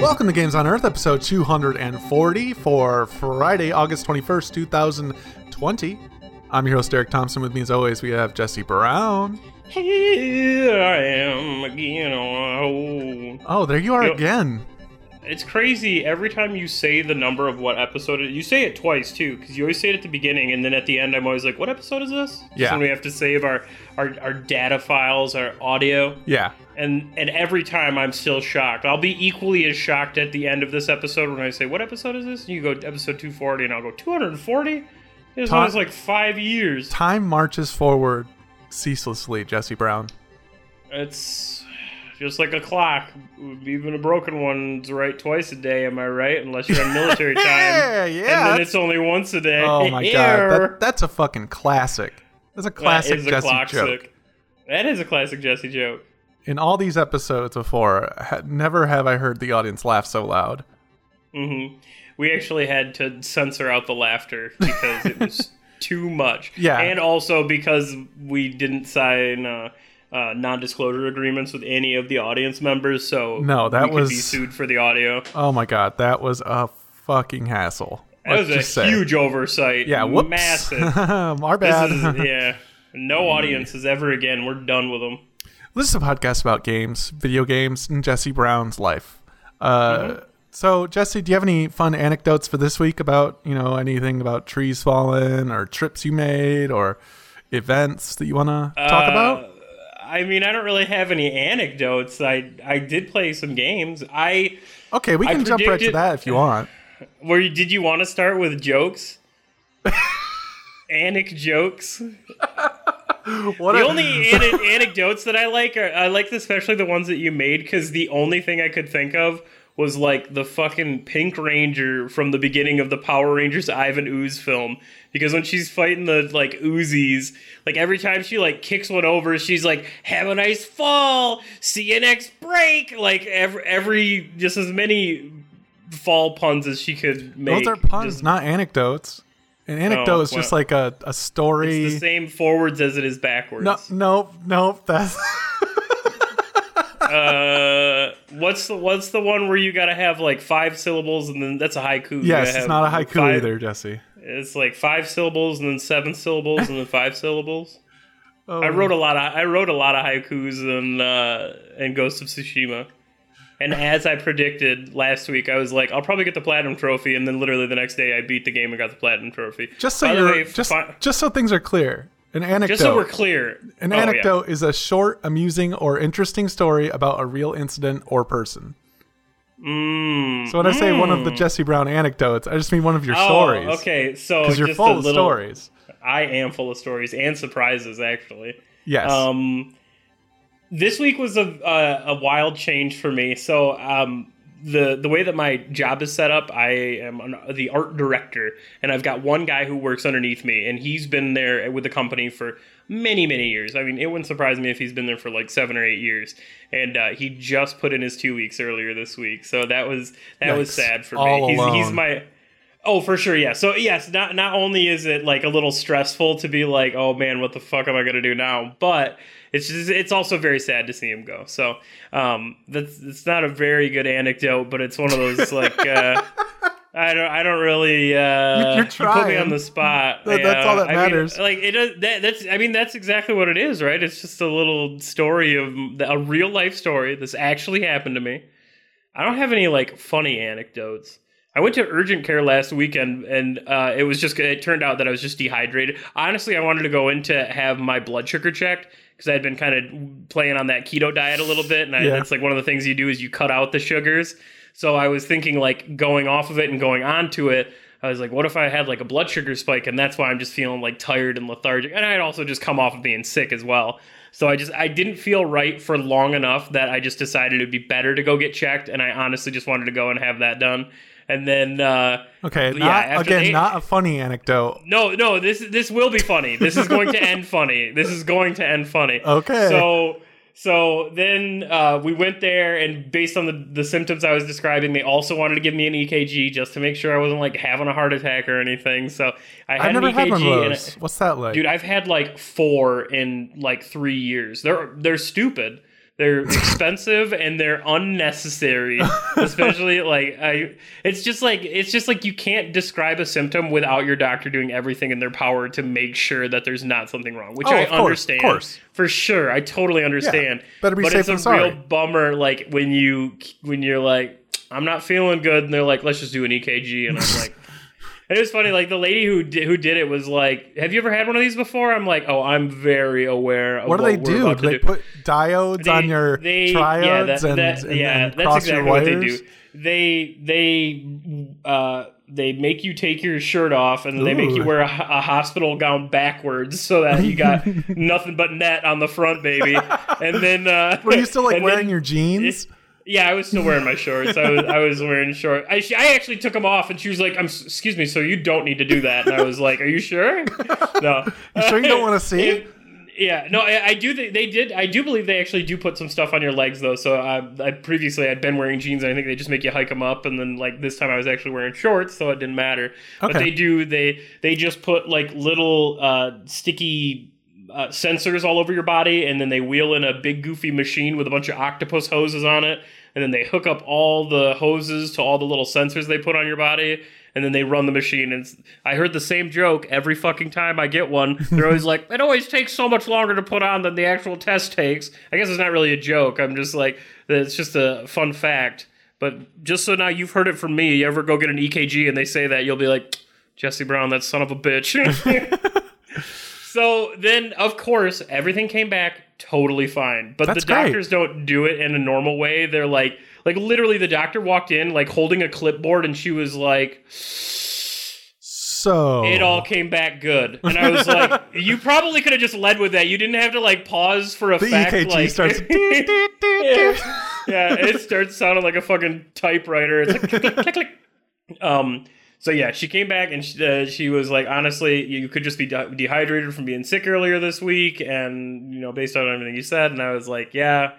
Welcome to Games on Earth, episode 240 for Friday, August 21st, 2020. I'm your host, Derek Thompson. With me, as always, we have Jesse Brown. Here I am again. Oh, Oh, there you are Yep. again. It's crazy. Every time you say the number of what episode, it, you say it twice too, because you always say it at the beginning, and then at the end, I'm always like, "What episode is this?" Yeah. when we have to save our, our our data files, our audio, Yeah. and and every time I'm still shocked. I'll be equally as shocked at the end of this episode when I say, "What episode is this?" And you go episode 240, and I'll go 240. It's almost like five years. Time marches forward ceaselessly, Jesse Brown. It's just like a clock. Even a broken one's right twice a day, am I right? Unless you're on military time. Yeah, yeah. And then it's only once a day. Oh my god, that, that's a fucking classic. That's a classic that a Jesse classic. joke. That is a classic Jesse joke. In all these episodes before, ha- never have I heard the audience laugh so loud. Mm-hmm. We actually had to censor out the laughter because it was too much. Yeah. And also because we didn't sign uh, uh, non-disclosure agreements with any of the audience members, so No, that could be sued for the audio. Oh my god, that was a fucking hassle. That Let's was a say. huge oversight. Yeah, whoops. Massive. Our bad. is, yeah. No audiences ever again. We're done with them. This is a podcast about games, video games, and Jesse Brown's life. Uh, Mm-hmm. So, Jesse, do you have any fun anecdotes for this week about you know anything about trees falling or trips you made or events that you want to talk Uh, about? I mean, I don't really have any anecdotes. I I did play some games. I Okay, we I can jump right to that if you want. Where did you want to start with jokes? Anic jokes. What The a- only ane- anecdotes that I like are I like especially the ones that you made because the only thing I could think of was like the fucking Pink Ranger from the beginning of the Power Rangers Ivan Ooze film. Because when she's fighting the like Uzis, like every time she like kicks one over, she's like, "Have a nice fall, see you next break." Like every every just as many fall puns as she could make. Those are puns, Just- not anecdotes. An oh, anecdote Oh, is just well, like a, a story. it's the same forwards as it is backwards. No, nope, nope. That's Uh, what's the what's the one where you gotta have like five syllables and then that's a haiku. Yes, it's not a haiku five- either, Jesse. It's like five syllables and then seven syllables and then five syllables. Oh, I wrote a lot of I wrote a lot of haikus in uh, in Ghost of Tsushima. And as I predicted last week, I was like, I'll probably get the platinum trophy, and then literally the next day, I beat the game and got the platinum trophy. just so By you're way, just fi- just so things are clear. An anecdote. just so we're clear, An Oh, yeah. anecdote is a short, amusing, or interesting story about a real incident or person. Mm, So when I say one of the mm. Jesse Brown anecdotes, I just mean one of your Oh, stories. okay. So Because you're full of little, stories. I am full of stories and surprises, actually. Yes. Um, this week was a, a a wild change for me. So um, the the way that my job is set up, I am an, the art director, and I've got one guy who works underneath me, and he's been there with the company for many many years. I mean, it wouldn't surprise me if he's been there for like seven or eight years. And uh, he just put in his two weeks earlier this week, so that was that was sad for All me. He's, he's my Oh, for sure, yeah. So yes, not not only is it like a little stressful to be like, oh man, what the fuck am I gonna do now? But it's just it's also very sad to see him go. So um, that's it's not a very good anecdote, but it's one of those like uh, I don't I don't really uh, You're you put me on the spot. That- that's Yeah, all that I mean, matters. like it does, that, that's I mean that's exactly what it is, right? It's just a little story of a real life story. This actually happened to me. I don't have any like funny anecdotes. I went to urgent care last weekend, and uh, it was just. It turned out that I was just dehydrated. Honestly, I wanted to go in to have my blood sugar checked because I had been kind of playing on that keto diet a little bit, and I, Yeah. that's like one of the things you do is you cut out the sugars. So I was thinking like going off of it and going onto it. I was like, what if I had like a blood sugar spike, and that's why I'm just feeling like tired and lethargic, and I'd also just come off of being sick as well. So I just I didn't feel right for long enough that I just decided it'd be better to go get checked, and I honestly just wanted to go and have that done. And then uh, okay. yeah, Not, after again, they- not a funny anecdote. no, no, this this will be funny. This is going to end funny. This is going to end funny. Okay. So so then uh, we went there, and based on the, the symptoms I was describing, they also wanted to give me an EKG just to make sure I wasn't like having a heart attack or anything. So I had I've never an EKG. had one of those. I- What's that like? Dude, I've had like four in like three years. They're they're stupid. They're expensive and they're unnecessary. Especially like I it's just like it's just like you can't describe a symptom without your doctor doing everything in their power to make sure that there's not something wrong, which Oh, I course, of understand. course. For sure. I totally understand. better be but safe it's a sorry. real bummer like when you when you're like I'm not feeling good and they're like let's just do an EKG and I'm like it was funny, like the lady who did, who did it was like, "Have you ever had one of these before?" I'm like, "Oh, I'm very aware of what do they do? Do they put diodes They- on your they- triodes yeah, that, and, that- and, yeah, and that's exactly your what they do. They they uh, they make you take your shirt off and they make you wear a, a hospital gown backwards so that you got nothing but net on the front, baby. And then uh, Were you still like wearing then- your jeans? yeah, I was still wearing my shorts. I was I was wearing shorts. I, she, I actually took them off, and she was like, "I'm excuse me, so you don't need to do that." And I was like, "Are you sure?" No. You sure you don't want to see? It- yeah, no, I, I do. Think they did. I do believe they actually do put some stuff on your legs, though. So I, I previously I'd been wearing jeans, and I think they just make you hike them up, and then like this time I was actually wearing shorts, so it didn't matter. okay. But they do. They they just put like little uh, sticky. Uh, sensors all over your body, and then they wheel in a big goofy machine with a bunch of octopus hoses on it, and then they hook up all the hoses to all the little sensors they put on your body, and then they run the machine. And I heard the same joke every fucking time I get one. They're always like, "It always takes so much longer to put on than the actual test takes." I guess it's not really a joke. I'm just like, it's just a fun fact. But just so now you've heard it from me, you ever go get an EKG and they say that, you'll be like, Jesse Brown, that son of a bitch. so then, of course, everything came back totally fine. But That's the great. doctors don't do it in a normal way. They're like, like literally, the doctor walked in like holding a clipboard, and she was like, So "It all came back good." And I was like, "You probably could have just led with that. You didn't have to like pause for a the fact." EKG like, starts. yeah, it starts sounding like a fucking typewriter. It's like click, click, click, click. Um. So yeah, she came back and she, uh, she was like, honestly, you could just be de- dehydrated from being sick earlier this week, and you know, based on everything you said, and I was like, yeah,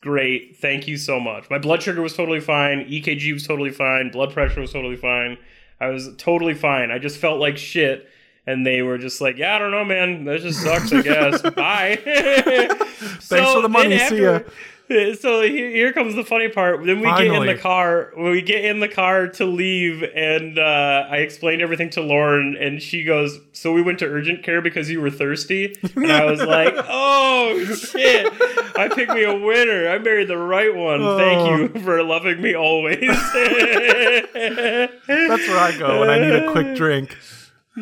great, thank you so much. My blood sugar was totally fine, EKG was totally fine, blood pressure was totally fine. I was totally fine. I just felt like shit. And they were just like, yeah, I don't know, man. That just sucks, I guess. Bye. Thanks for the money. See ya. So here, comes the funny part. Then we get in the car. We get in the car to leave, and uh, I explained everything to Lauren, and she goes, "So we went to urgent care because you were thirsty." And I was like, "Oh shit! I picked me a winner. I married the right one. Oh. Thank you for loving me always." That's where I go when I need a quick drink.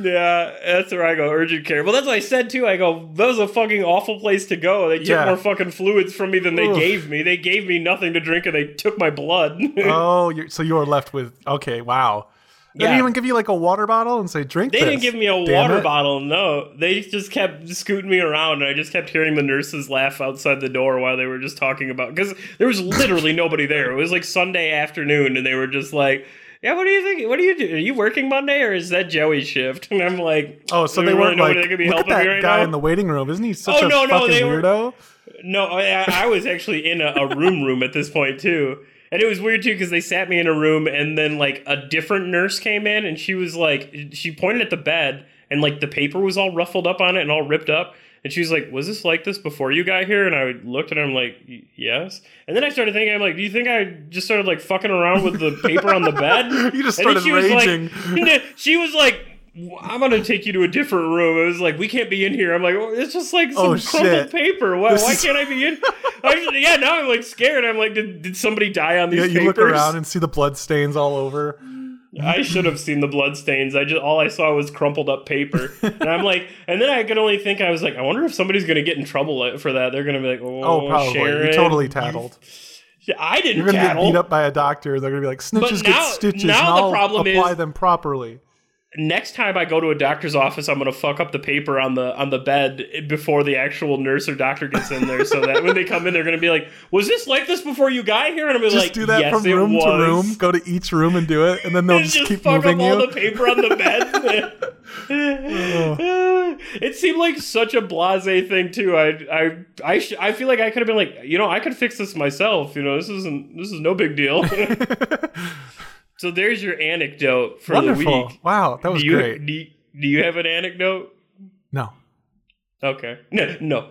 Yeah, that's where I go. Urgent care. Well, that's what I said too. I go, that was a fucking awful place to go. They took Yeah. more fucking fluids from me than they Oof. gave me. They gave me nothing to drink and they took my blood. Oh, you're, so you are left with okay. Wow. They Yeah. didn't even give you like a water bottle and say drink. They this. didn't give me a Damn water it. bottle. No, they just kept scooting me around, and I just kept hearing the nurses laugh outside the door while they were just talking about. Because there was literally nobody there. It was like Sunday afternoon, and they were just like, "Yeah, what do you think? What do you do? Are you working Monday, or is that Joey's shift?" And I'm like, Oh, so they weren't nobody like, that could be look at that right guy now?" in the waiting room. Isn't he oh, such Oh, a no, no, fucking they were- weirdo? No, I, I was actually in a, a room room at this point too. And it was weird too because they sat me in a room and then like a different nurse came in and she was like she pointed at the bed and like the paper was all ruffled up on it and all ripped up and she was like was this like this before you got here and I looked at her I'm like yes and then I started thinking I'm like do you think I just started like fucking around with the paper on the bed You just and started she was raging. like she was like I'm gonna take you to a different room. It was like we can't be in here. I'm like, oh, it's just like some Oh, crumpled paper. Why, why can't I be in? Just- yeah, now I'm like scared. I'm like, did, did somebody die on these Yeah, you papers? look around and see the blood stains all over. I should have seen the blood stains. I just all I saw was crumpled up paper, and I'm like, and then I could only think I was like, I wonder if somebody's gonna get in trouble for that. They're gonna be like, oh, Oh, probably. Sharon, You're totally tattled. you- I didn't You're gonna get beat up by a doctor. They're gonna be like, snitches now- get stitches, now the I'll problem apply is- apply them properly. Next time I go to a doctor's office, I'm gonna fuck up the paper on the on the bed before the actual nurse or doctor gets in there, so that when they come in, they're gonna be like, "Was this like this before you got here?" And I'm Just like, Just do that yes, from room was. to room. Go to each room and do it, and then they'll just, just keep fuck moving up all the paper on the bed. it seemed like such a blasé thing too. I I I, sh- I feel like I could have been like, you know, I could fix this myself. You know, this isn't this is no big deal. so there's your anecdote for the Wonderful! week. Wow, that was do you, great. Do you, do you have an anecdote? No. Okay. No. no.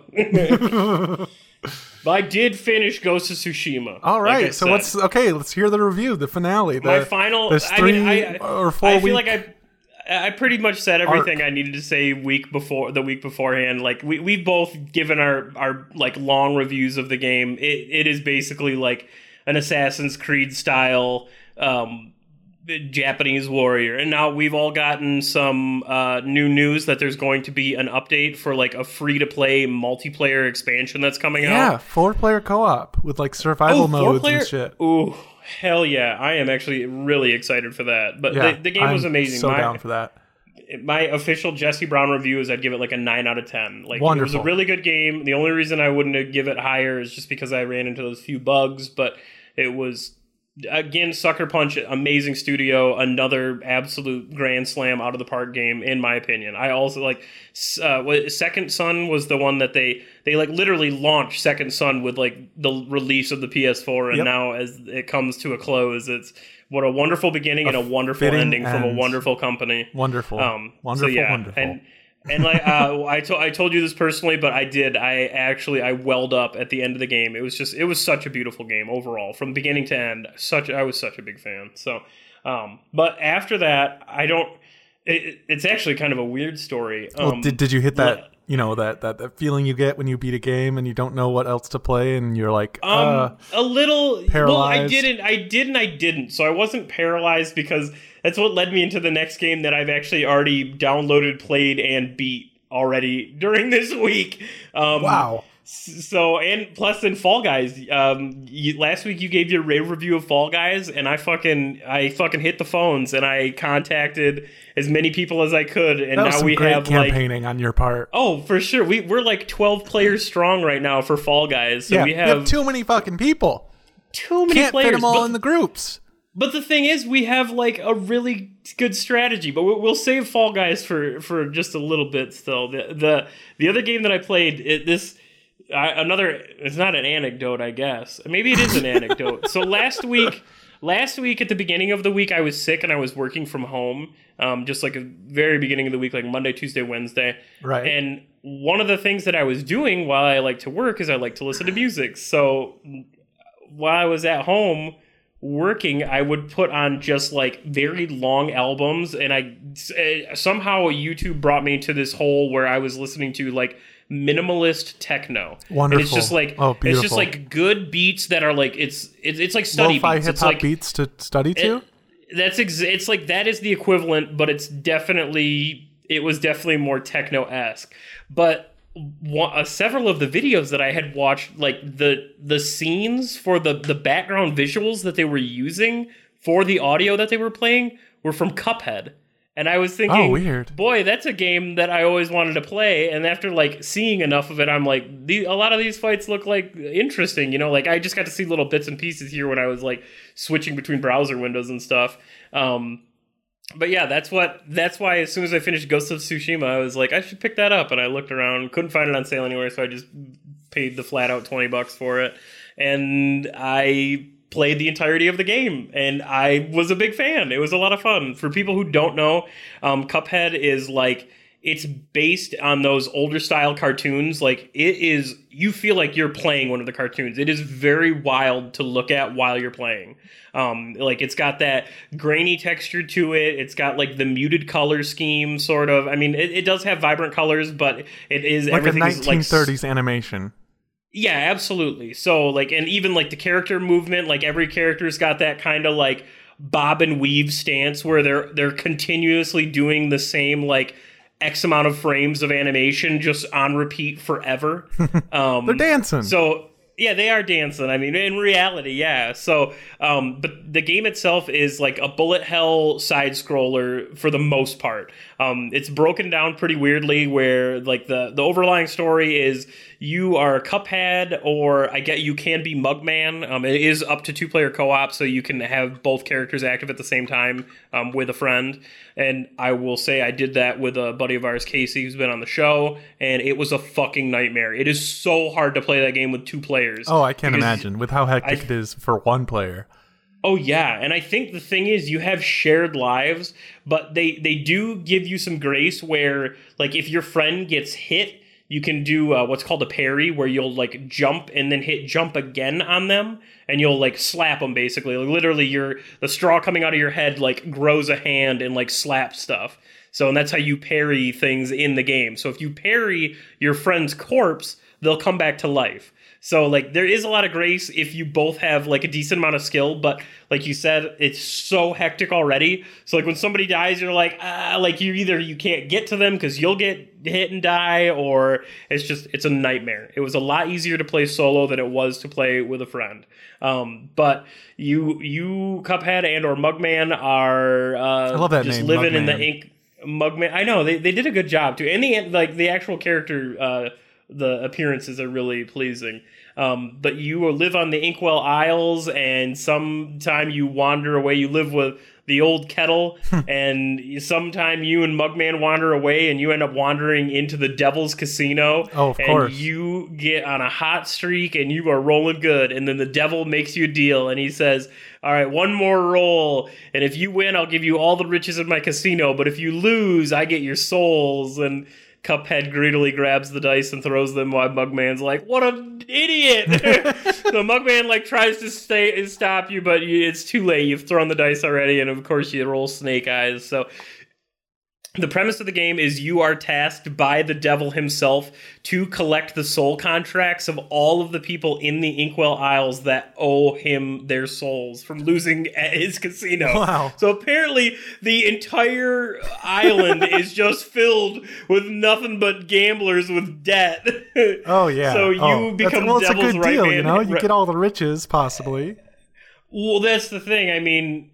but I did finish Ghost of Tsushima. All right. like so let's okay. Let's hear the review, the finale. The, my final. this I mean, three I, or four I feel like I. I pretty much said everything I needed to say week before the week beforehand. Like we we've both given our our like long reviews of the game. It it is basically like an Assassin's Creed style um, Japanese warrior. And now we've all gotten some uh, new news that there's going to be an update for like a free to play multiplayer expansion that's coming out. yeah, four player co op with like survival Oh, modes four-player- and shit. Ooh, hell yeah! I am actually really excited for that. But Yeah, the, the game was I'm amazing. So my, down for that. my official Jesse Brown review is I'd give it like a nine out of ten. Like it was a really good game. The only reason I wouldn't give it higher is just because I ran into those few bugs. But it was again Sucker Punch, amazing studio, another absolute grand slam out of the park game in my opinion. I also like uh, Second Son was the one that they they like literally launched Second Son with like the release of the PS4, and Yep. now as it comes to a close, it's what a wonderful beginning and a wonderful ending from a wonderful company. Wonderful. Um, wonderful. so yeah, wonderful. and and like uh, I told I told you this personally, but I did. I actually I welled up at the end of the game. It was just it was such a beautiful game overall from beginning to end. Such I was such a big fan. So, um, but after that, I don't. It, it's actually kind of a weird story. Um, well, did, did you hit that? You know that, that that feeling you get when you beat a game and you don't know what else to play and you're like, Um, uh, a little. paralyzed. Well, I didn't. I didn't I didn't. So I wasn't paralyzed because that's what led me into the next game that I've actually already downloaded, played, and beat already during this week. Um, wow. So and plus in Fall Guys, um, you, last week you gave your rave review of Fall Guys, and I fucking I fucking hit the phones and I contacted as many people as I could, and now we have like campaigning on your part. oh for sure we we're like twelve players strong right now for Fall Guys. So yeah, we have, have too many fucking people. too many Can't players. fit them all but- in the groups. But the thing is, we have like a really good strategy. But we'll, we'll save Fall Guys for for just a little bit. Still, the the the other game that I played, it, this I, another. It's not an anecdote, I guess. Maybe it is an anecdote. So last week, last week at the beginning of the week, I was sick and I was working from home. Um, just like a very beginning of the week, like Monday, Tuesday, Wednesday. Right. And one of the things that I was doing while I like to work is I like to listen to music. So while I was at home working, I would put on just like very long albums, and I eh, somehow YouTube brought me to this hole where I was listening to like minimalist techno. And it's just like Oh, beautiful. it's just like good beats that are like it's it's, it's like study Lo-fi beats. hip It's hop like beats to study to. it- that's ex- it's like that is the equivalent, but it's definitely it was definitely more techno esque. But one, uh, several of the videos that I had watched, like the the scenes for the the background visuals that they were using for the audio that they were playing, were from Cuphead. And I was thinking, Oh, weird. boy, that's a game that I always wanted to play. And after like seeing enough of it, I'm like, the, a lot of these fights look like interesting. You know, like I just got to see little bits and pieces here when I was like switching between browser windows and stuff. Um, but yeah, that's what that's why as soon as I finished Ghost of Tsushima, I was like, I should pick that up. And I looked around, couldn't find it on sale anywhere, so I just paid the flat out twenty bucks for it. And I played the entirety of the game, and I was a big fan. It was a lot of fun. For people who don't know, um, Cuphead is like it's based on those older style cartoons. Like it is, you feel like you're playing one of the cartoons. It is very wild to look at while you're playing. Um, like it's got that grainy texture to it. It's got like the muted color scheme, sort of. I mean, it, it does have vibrant colors, but it is Like a everything's like 1930s animation. Yeah, absolutely. So like and even like the character movement, like every character's got that kind of like bob and weave stance where they're they're continuously doing the same like X amount of frames of animation just on repeat forever. Um They're dancing. so Yeah, they are dancing. I mean, in reality, yeah. So, um, but the game itself is like a bullet hell side scroller for the most part. Um, it's broken down pretty weirdly, where like the the overlying story is you are a Cuphead, or I get you can be Mugman. Um, it is up to two player co op, so you can have both characters active at the same time um, with a friend. And I will say I did that with a buddy of ours, Casey, who's been on the show, and it was a fucking nightmare. It is so hard to play that game with two players. Oh, I can't imagine with how hectic I, it is for one player. Oh yeah, and I think the thing is you have shared lives, but they they do give you some grace where like if your friend gets hit, you can do uh, what's called a parry where you'll like jump and then hit jump again on them and you'll like slap them basically. Like, literally your the straw coming out of your head like grows a hand and like slaps stuff. So and that's how you parry things in the game. So if you parry your friend's corpse they'll come back to life so like there is a lot of grace if you both have like a decent amount of skill, but like you said, it's so hectic already. So like when somebody dies, you're like ah, like you either you can't get to them because you'll get hit and die, or it's just it's a nightmare. It was a lot easier to play solo than it was to play with a friend. Um, but you you Cuphead and or Mugman are uh, I love that just name, living Mugman. in the ink. Mugman, I know they, they did a good job too, and the like the actual character. Uh, the appearances are really pleasing. Um, but you live on the Inkwell Isles, and sometime you wander away. You live with the old kettle, and sometime you and Mugman wander away, and you end up wandering into the Devil's Casino. Oh, of and course. You get on a hot streak, and you are rolling good. And then the devil makes you a deal, and he says, "All right, one more roll, and if you win, I'll give you all the riches of my casino. But if you lose, I get your souls." And Cuphead greedily grabs the dice and throws them while Mugman's like, "What an idiot!" the Mugman like tries to stay and stop you, but it's too late. You've thrown the dice already, and of course you roll snake eyes. So the premise of the game is you are tasked by the devil himself to collect the soul contracts of all of the people in the Inkwell Isles that owe him their souls from losing at his casino. Wow. So apparently the entire island is just filled with nothing but gamblers with debt. Oh yeah. so you oh, become well, devil's it's a good right deal, hand. You know, you get all the riches possibly. Well, that's the thing. I mean,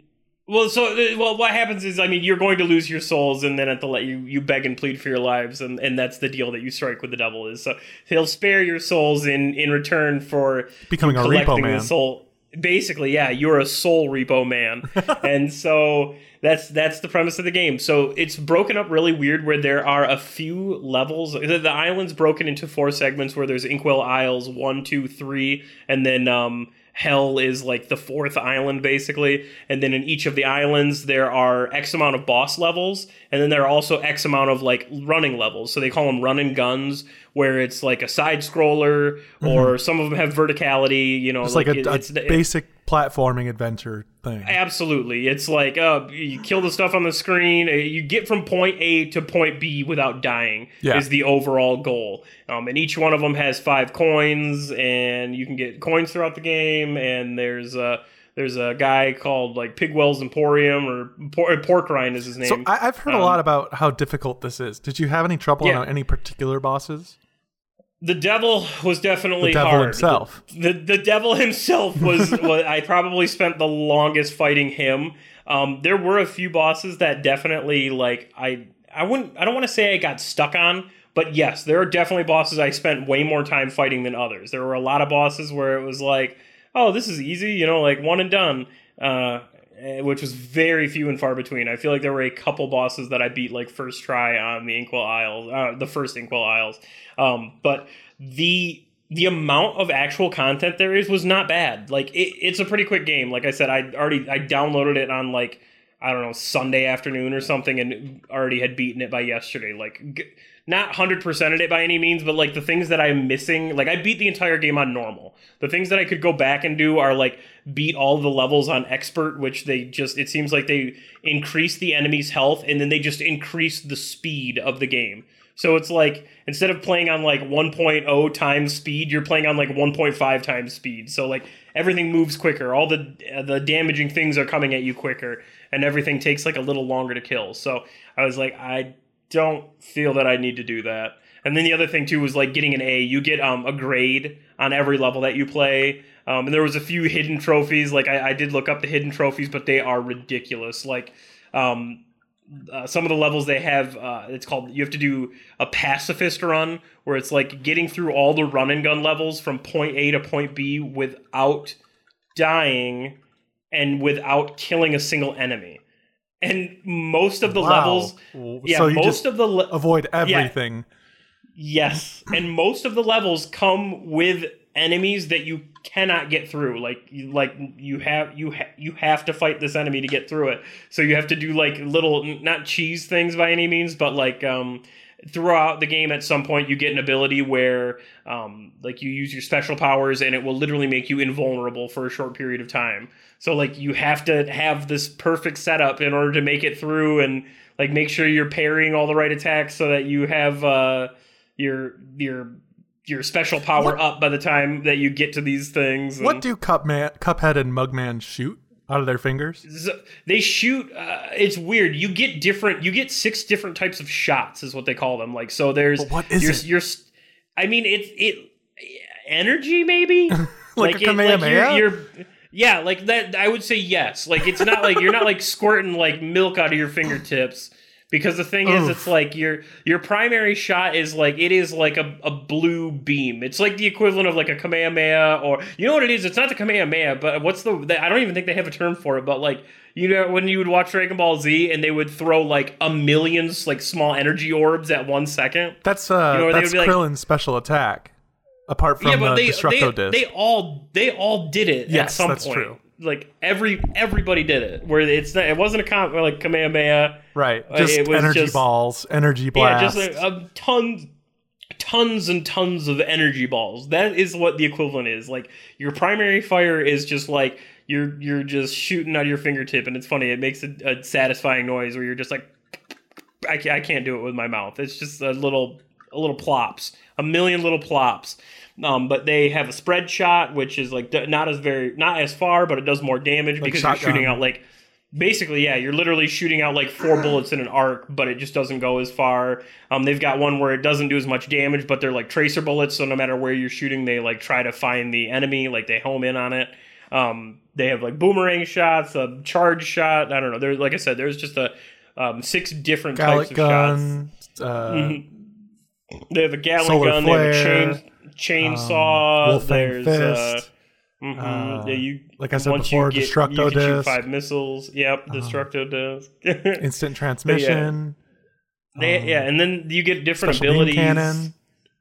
well, so uh, well, what happens is, I mean, you're going to lose your souls, and then at the let you you beg and plead for your lives, and, and that's the deal that you strike with the devil is. So he'll spare your souls in in return for becoming a repo man. soul. Basically, yeah, you're a soul repo man, and so that's that's the premise of the game. So it's broken up really weird, where there are a few levels. The, the island's broken into four segments, where there's Inkwell Isles one, two, three, and then um Hell is like the fourth island, basically. And then in each of the islands, there are X amount of boss levels, and then there are also X amount of like running levels. So they call them running guns, where it's like a side scroller, mm-hmm. or some of them have verticality. You know, it's like, like a, it, a basic platforming adventure thing. Absolutely, it's like uh, you kill the stuff on the screen. Uh, you get from point A to point B without dying. Yeah. is the overall goal. Um, and each one of them has five coins, and you can get coins throughout the game. And there's uh, there's a guy called like Pigwell's Emporium or Por- Porkrind is his name. So I, have heard um, a lot about how difficult this is. Did you have any trouble yeah. on any particular bosses? The devil was definitely the devil hard. himself. The, the, the devil himself was, was I probably spent the longest fighting him. Um, there were a few bosses that definitely like I I wouldn't I don't want to say I got stuck on, but yes, there are definitely bosses I spent way more time fighting than others. There were a lot of bosses where it was like, oh, this is easy, you know, like one and done. Uh, which was very few and far between. I feel like there were a couple bosses that I beat like first try on the Inkwell Isles, uh, the first Inkwell Isles. Um, but the the amount of actual content there is was not bad. Like it, it's a pretty quick game. Like I said, I already I downloaded it on like I don't know Sunday afternoon or something, and already had beaten it by yesterday. Like not hundred percented it by any means, but like the things that I'm missing, like I beat the entire game on normal. The things that I could go back and do are like beat all the levels on expert, which they just it seems like they increase the enemy's health and then they just increase the speed of the game. So it's like instead of playing on like 1.0 times speed, you're playing on like 1.5 times speed. So like everything moves quicker. All the the damaging things are coming at you quicker, and everything takes like a little longer to kill. So I was like, I don't feel that I need to do that. And then the other thing too was like getting an A. You get um, a grade on every level that you play. Um, and there was a few hidden trophies. Like I, I did look up the hidden trophies, but they are ridiculous. Like um, uh, some of the levels they have, uh, it's called you have to do a pacifist run, where it's like getting through all the run and gun levels from point A to point B without dying and without killing a single enemy. And most of the Wow. levels, yeah, so you most just of the le- avoid everything. Yes, and most of the levels come with enemies that you cannot get through. Like, you, like you have you ha- you have to fight this enemy to get through it. So you have to do like little not cheese things by any means, but like um throughout the game at some point you get an ability where um like you use your special powers and it will literally make you invulnerable for a short period of time. So like you have to have this perfect setup in order to make it through and like make sure you're parrying all the right attacks so that you have uh your your your special power What- up by the time that you get to these things. What and- do Cupman, Cuphead and Mugman shoot out of their fingers? so they shoot uh, it's weird you get different you get six different types of shots is what they call them like so there's But what is your, it? your i mean it's it energy maybe Like a it- Kamehameha? you're, you're yeah like that i would say yes. Like it's not like you're not like squirting like milk out of your fingertips because the thing is it's like your your primary shot is like it is like a, a blue beam. It's like the equivalent of like a kamehameha or you know what it is? It's not the kamehameha but what's the, the i don't even think they have a term for it but like you know when you would watch dragon ball z and they would throw like a million like small energy orbs at one second? That's uh, You know, that's be like- Krillin's special attack. Apart from the they Destructo they, disc. they all they all did it at Yes, some that's point. true. Like every everybody did it. Where it's not, it wasn't a com- like Kamehameha. right, just it was energy just- balls, energy blasts. Yeah, just a, a tons tons and tons of energy balls. That is what the equivalent is. Like your primary fire is just like you're you're just shooting out of your fingertip, and it's funny. It makes a, a satisfying noise where you're just like, I, I can't do it with my mouth. It's just a little little plops, a million little plops. Um, but they have a spread shot, which is like not as very not as far, but it does more damage Like because you're shooting out like basically yeah you're literally shooting out like four bullets in an arc but it just doesn't go as far um, they've got one where it doesn't do as much damage but they're like tracer bullets so no matter where you're shooting they like try to find the enemy like they home in on it um, they have like boomerang shots a charge shot i don't know there's like i said there's just a um, six different types Galick of shots gun. Uh, Mhm. They have a gallon Solar gun they have a chain chainsaw um, there's uh, fist. mhm, uh, yeah, you like I said before, you get, Destructo you disc. five missiles. Yep, Uh-huh. Destructo disc. instant transmission. They, um, yeah, and then you get different abilities. cannon.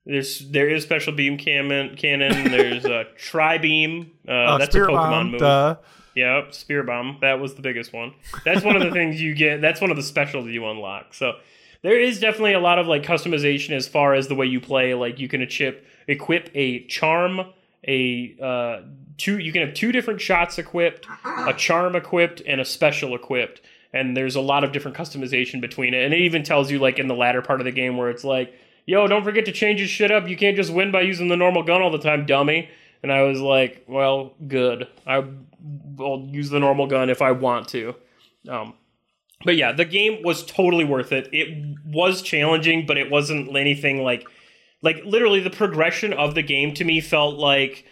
There's there is special beam cannon. Cannon. There's a tri beam. Uh, Uh, that's a Pokemon bomb. move. Duh. Yep, Spirit Bomb. That was the biggest one. That's one of the things you get. That's one of the specials you unlock. So there is definitely a lot of like customization as far as the way you play. Like you can chip, equip a charm, a uh, two. You can have two different shots equipped, a charm equipped, and a special equipped. And there's a lot of different customization between it. And it even tells you like in the latter part of the game where it's like, yo, don't forget to change your shit up. You can't just win by using the normal gun all the time, dummy. And I was like, well, good. I will use the normal gun if I want to. Um, but yeah, the game was totally worth it. It was challenging, but it wasn't anything like, like literally the progression of the game to me felt like,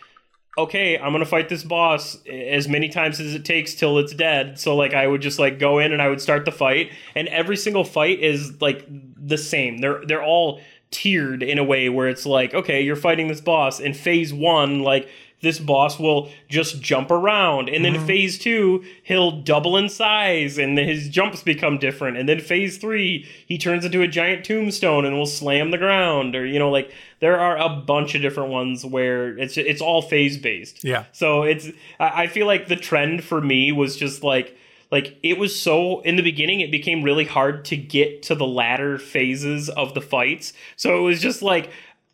okay, I'm gonna fight this boss as many times as it takes till it's dead. So like I would just like go in and I would start the fight, and every single fight is like the same. They're they're all tiered in a way where it's like, okay, you're fighting this boss in phase one, like this boss will just jump around, and then mm-hmm. phase two, he'll double in size, and his jumps become different, and then phase three, he turns into a giant tombstone and will slam the ground, or you know, like there are a bunch of different ones where it's it's all phase based. Yeah. So it's I feel like the trend for me was just like like it was so in the beginning it became really hard to get to the latter phases of the fights. So it was just like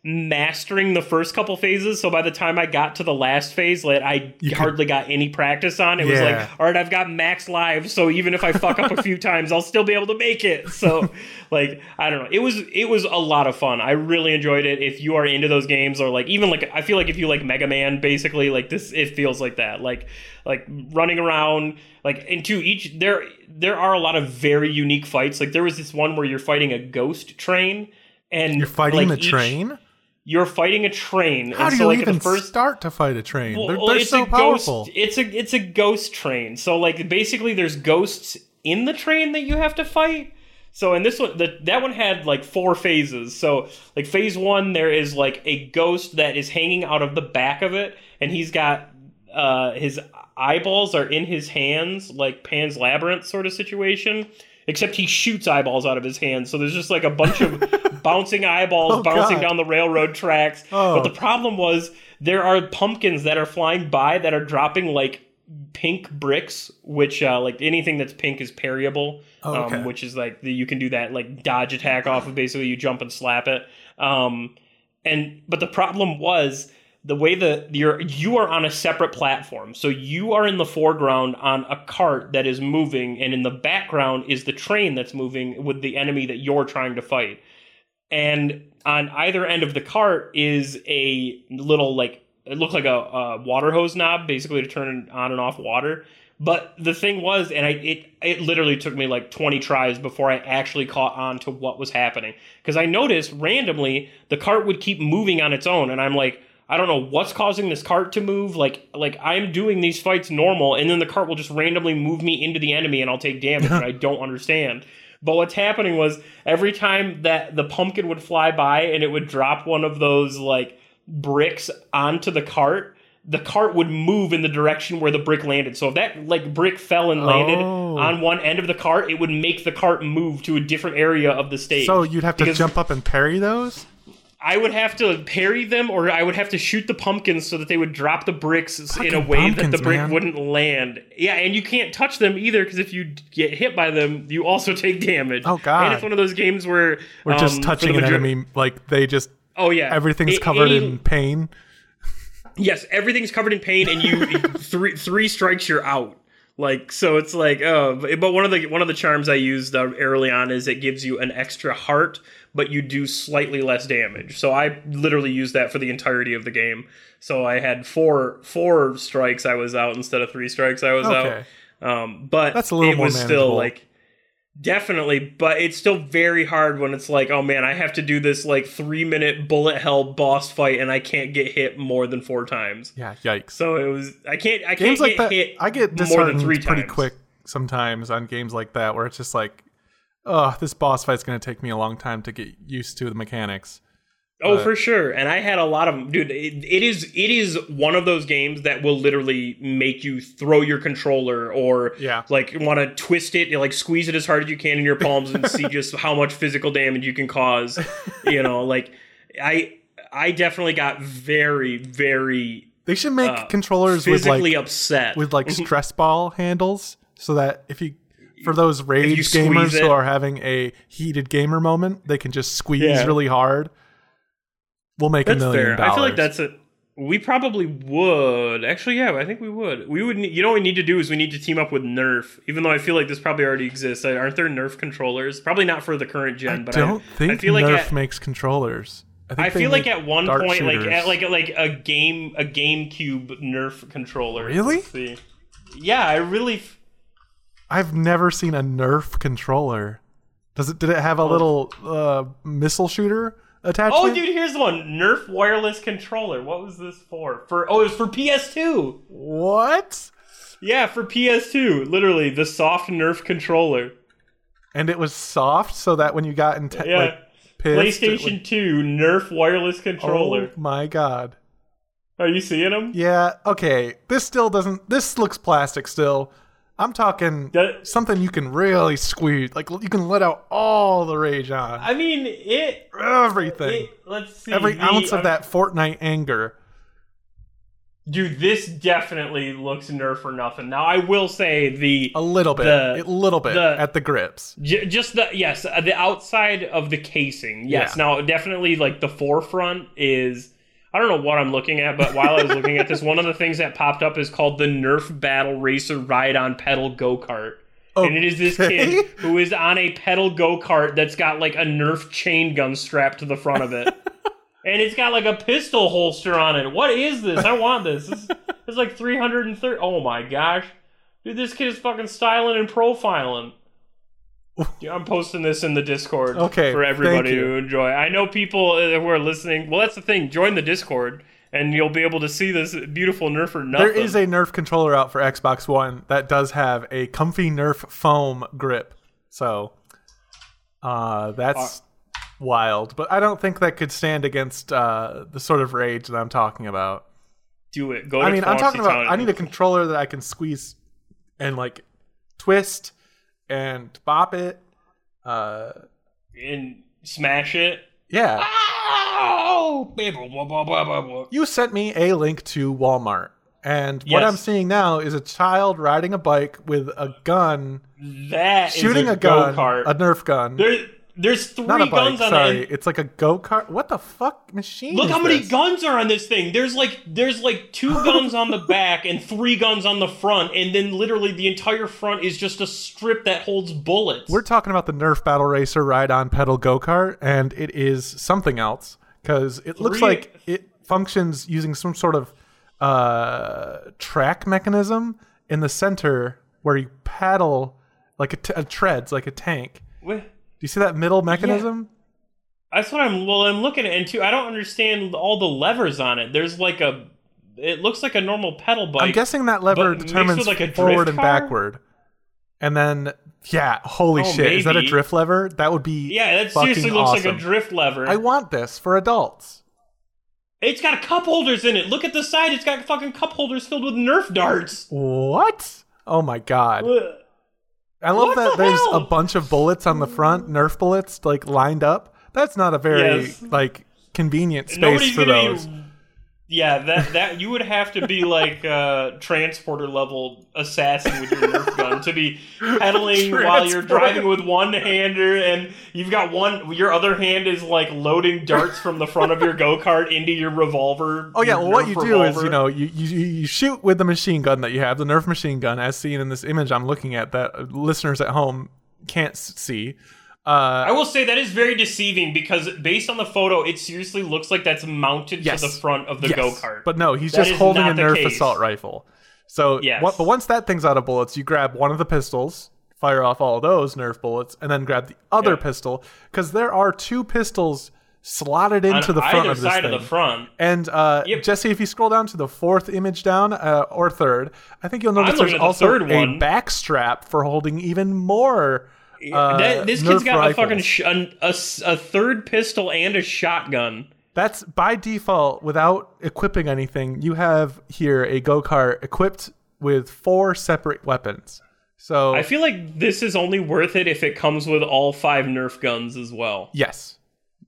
mastering the first couple phases. So by the time I got to the last phase, like I You could- hardly got any practice on. It was like, all right, I've got max lives, so even if I fuck up a few times, I'll still be able to make it. So like I don't know. It was it was a lot of fun. I really enjoyed it. If you are into those games or like even like I feel like if you like Mega Man, basically like this it feels like that. Like like running around like into each there there are a lot of very unique fights. Like there was this one where you're fighting a ghost train And You're fighting like, the each- train. You're fighting a train. How and do so you like even the first start to fight a train? Well, they're they're it's so a powerful. Ghost, it's a it's a ghost train. So like basically, there's ghosts in the train that you have to fight. So in this one, the, that one had like four phases. So like phase one, there is like a ghost that is hanging out of the back of it, and he's got uh, his eyeballs are in his hands, like Pan's Labyrinth sort of situation. Except he shoots eyeballs out of his hands. So there's just like a bunch of bouncing eyeballs Oh, bouncing God. down the railroad tracks. Oh. But the problem was there are pumpkins that are flying by that are dropping like pink bricks, which uh, like anything that's pink is parryable. Oh, okay. um, which is like the, you can do that like dodge attack off of basically you jump and slap it. Um, and but the problem was the way that you're you are on a separate platform so you are in the foreground on a cart that is moving and in the background is the train that's moving with the enemy that you're trying to fight and on either end of the cart is a little like it looked like a, a water hose knob basically to turn on and off water but the thing was and i it it literally took me like 20 tries before i actually caught on to what was happening because i noticed randomly the cart would keep moving on its own and i'm like I don't know what's causing this cart to move. Like, like I'm doing these fights normal, and then the cart will just randomly move me into the enemy, and I'll take damage. and I don't understand. But what's happening was every time that the pumpkin would fly by and it would drop one of those like bricks onto the cart, the cart would move in the direction where the brick landed. So if that like brick fell and landed Oh. on one end of the cart, it would make the cart move to a different area of the stage. So you'd have to jump up and parry those. I would have to parry them, or I would have to shoot the pumpkins so that they would drop the bricks in a Fucking way that the brick man. wouldn't land. Yeah, and you can't touch them either because if you get hit by them, you also take damage. Oh, God. And it's one of those games where We're um, just touching the an enemy like they just Oh yeah, everything's covered in pain. Yes, everything's covered in pain, and you three three strikes, you're out. Like so, it's like oh, but but one of the one of the charms I used uh, early on is it gives you an extra heart, but you do slightly less damage. So I literally used that for the entirety of the game. So I had four four strikes, I was out instead of three strikes, I was Okay. out. Um, but That's a little it was manageable. still like Definitely, but it's still very hard when it's like, oh man, I have to do this like three minute bullet hell boss fight and I can't get hit more than four times. Yeah, yikes. So it was I can't I games can't like get that, hit I get more than three pretty times. quick sometimes on games like that, where it's just like, oh, this boss fight's going to take me a long time to get used to the mechanics. Oh, But- for sure. And I had a lot of them, dude. It, it is it is one of those games that will literally make you throw your controller or Yeah. like want to twist it, like squeeze it as hard as you can in your palms and see just how much physical damage you can cause. You know, like I I definitely got very very They should make uh, controllers with physically like upset with like stress ball handles, so that if you for those rage gamers it- who are having a heated gamer moment, they can just squeeze Yeah. really hard. We'll make That's a million fair. dollars. I feel like that's a. We probably would. Actually, yeah, I think we would. We would. Need, you know what we need to do is we need to team up with Nerf. Even though I feel like this probably already exists. Uh, Aren't there Nerf controllers? Probably not for the current gen, I but don't I, think I feel like Nerf at, makes controllers. I, think I feel like at one point, like at like like a game a GameCube Nerf controller. Really? Yeah, I really. I've never seen a Nerf controller. Does it? Did it have a little uh, missile shooter attachment? Oh, dude, here's one Nerf wireless controller. What was this for? For oh, it was for PS2. What? Yeah, for PS2. Literally, the soft Nerf controller. And it was soft, so that when you got in te- Yeah. like pissed, PlayStation 2 Nerf wireless controller. Oh my god. Are you seeing them? Yeah. Okay. This still doesn't. This looks plastic still. I'm talking That- something you can really squeeze. Like you can let out all the rage on I mean, it. everything. it let's see. Every the- ounce of um, that Fortnite anger. Dude, this definitely looks Nerf or nothing. Now, I will say the. A little bit. the- a little bit the- at the grips. J- just the yes, uh, the outside of the casing. Yes. Yeah. Now, definitely, like the forefront is. I don't know what I'm looking at, but while I was looking at this, one of the things that popped up is called the Nerf Battle Racer Ride on Pedal Go Kart. Oh, and it is this kid who is on a pedal go kart that's got like a Nerf chain gun strapped to the front of it. and it's got like a pistol holster on it. What is this? I want this. This is like 330. Oh my gosh. Dude, this kid is fucking styling and profiling. Yeah, I'm posting this in the Discord Okay, for everybody to enjoy. I know people uh, who are listening. Well, that's the thing. Join the Discord, and you'll be able to see this beautiful Nerf or nothing. There is a Nerf controller out for Xbox One that does have a comfy Nerf foam grip. So uh, that's wild. But I don't think that could stand against uh, the sort of rage that I'm talking about. do it. Go. To I mean, I'm talking about I need a controller that I can squeeze and like twist and bop it. Uh, and smash it. yeah. You sent me a link to Walmart. And what I'm seeing now is a child riding a bike with a gun, That is shooting a, a, gun, go-kart. a Nerf gun. There, there's three Not a bike, guns on sorry. it. It's like a go kart. What the fuck machine? Look how many this? guns are on this thing. There's like there's like two guns on the back and three guns on the front, and then literally the entire front is just a strip that holds bullets. We're talking about the Nerf Battle Racer ride on pedal go kart, and it is something else because it looks Three- like it functions using some sort of uh, track mechanism in the center where you paddle like a, t- a treads like a tank. Wha- Do you see that middle mechanism? That's what I'm. Well, I'm looking at, and too. I don't understand all the levers on it. There's like a. It looks like a normal pedal bike. I'm guessing that lever determines like, a forward and car? backward. And then, yeah, holy Oh, shit, is that a drift lever? That would be Yeah, that seriously looks like a drift lever. I want this for adults. it's got cup holders in it. Look at the side. It's got fucking cup holders filled with Nerf darts. What? Oh my god. Ugh. I love What that the there's hell? a bunch of bullets on the front, Nerf bullets, like lined up. That's not a very Yes. like convenient space Nobody's for those. Yeah, that that you would have to be like a transporter level assassin with your Nerf gun to be pedaling while you're driving with one hander, and you've got one. Your other hand is like loading darts from the front of your go kart into your revolver. Oh yeah, well what you do is you know you, you you shoot with the machine gun that you have, the Nerf machine gun, as seen in this image I'm looking at that uh, listeners at home can't s- see. I Uh, will say that is very deceiving because based on the photo, it seriously looks like that's mounted Yes. to the front of the yes, go kart. but no, he's That just holding a Nerf case. assault rifle. So Yes. what, but once that thing's out of bullets, you grab one of the pistols, fire off all those Nerf bullets, and then grab the other Yeah. pistol because there are two pistols slotted into on the front of this side thing. of the front. And uh, Yep. Jesse, if you scroll down to the fourth image down uh, or third, I think you'll notice I'm there's the also a back strap for holding even more. Uh, That- this kid's got rifles. a fucking sh- an- a, s- a third pistol and a shotgun. That's by default without equipping anything. You have here a go kart equipped with four separate weapons. So I feel like this is only worth it if it comes with all five Nerf guns as well. yes,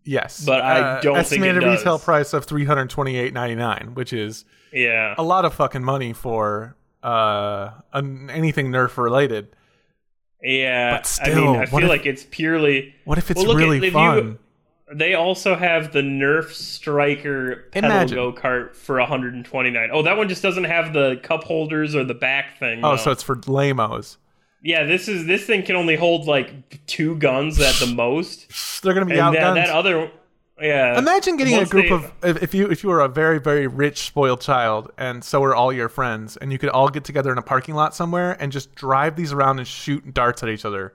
yes, But I Uh, don't think it estimated does. retail price of three hundred twenty eight ninety nine, which is Yeah. a lot of fucking money for uh an, anything Nerf related. Yeah. But I mean, still, I feel if- like it's purely. What if it's Well, look at- really if you- fun? They also have the Nerf Striker pedal go kart for 129. Oh, that one just doesn't have the cup holders or the back thing. oh, no. so it's for lamos. yeah. This is this thing can only hold like two guns at the most, They're gonna be and that, that other. Yeah. Imagine getting a group they- of if, if you if you were a very very rich spoiled child and so were all your friends and you could all get together in a parking lot somewhere and just drive these around and shoot darts at each other.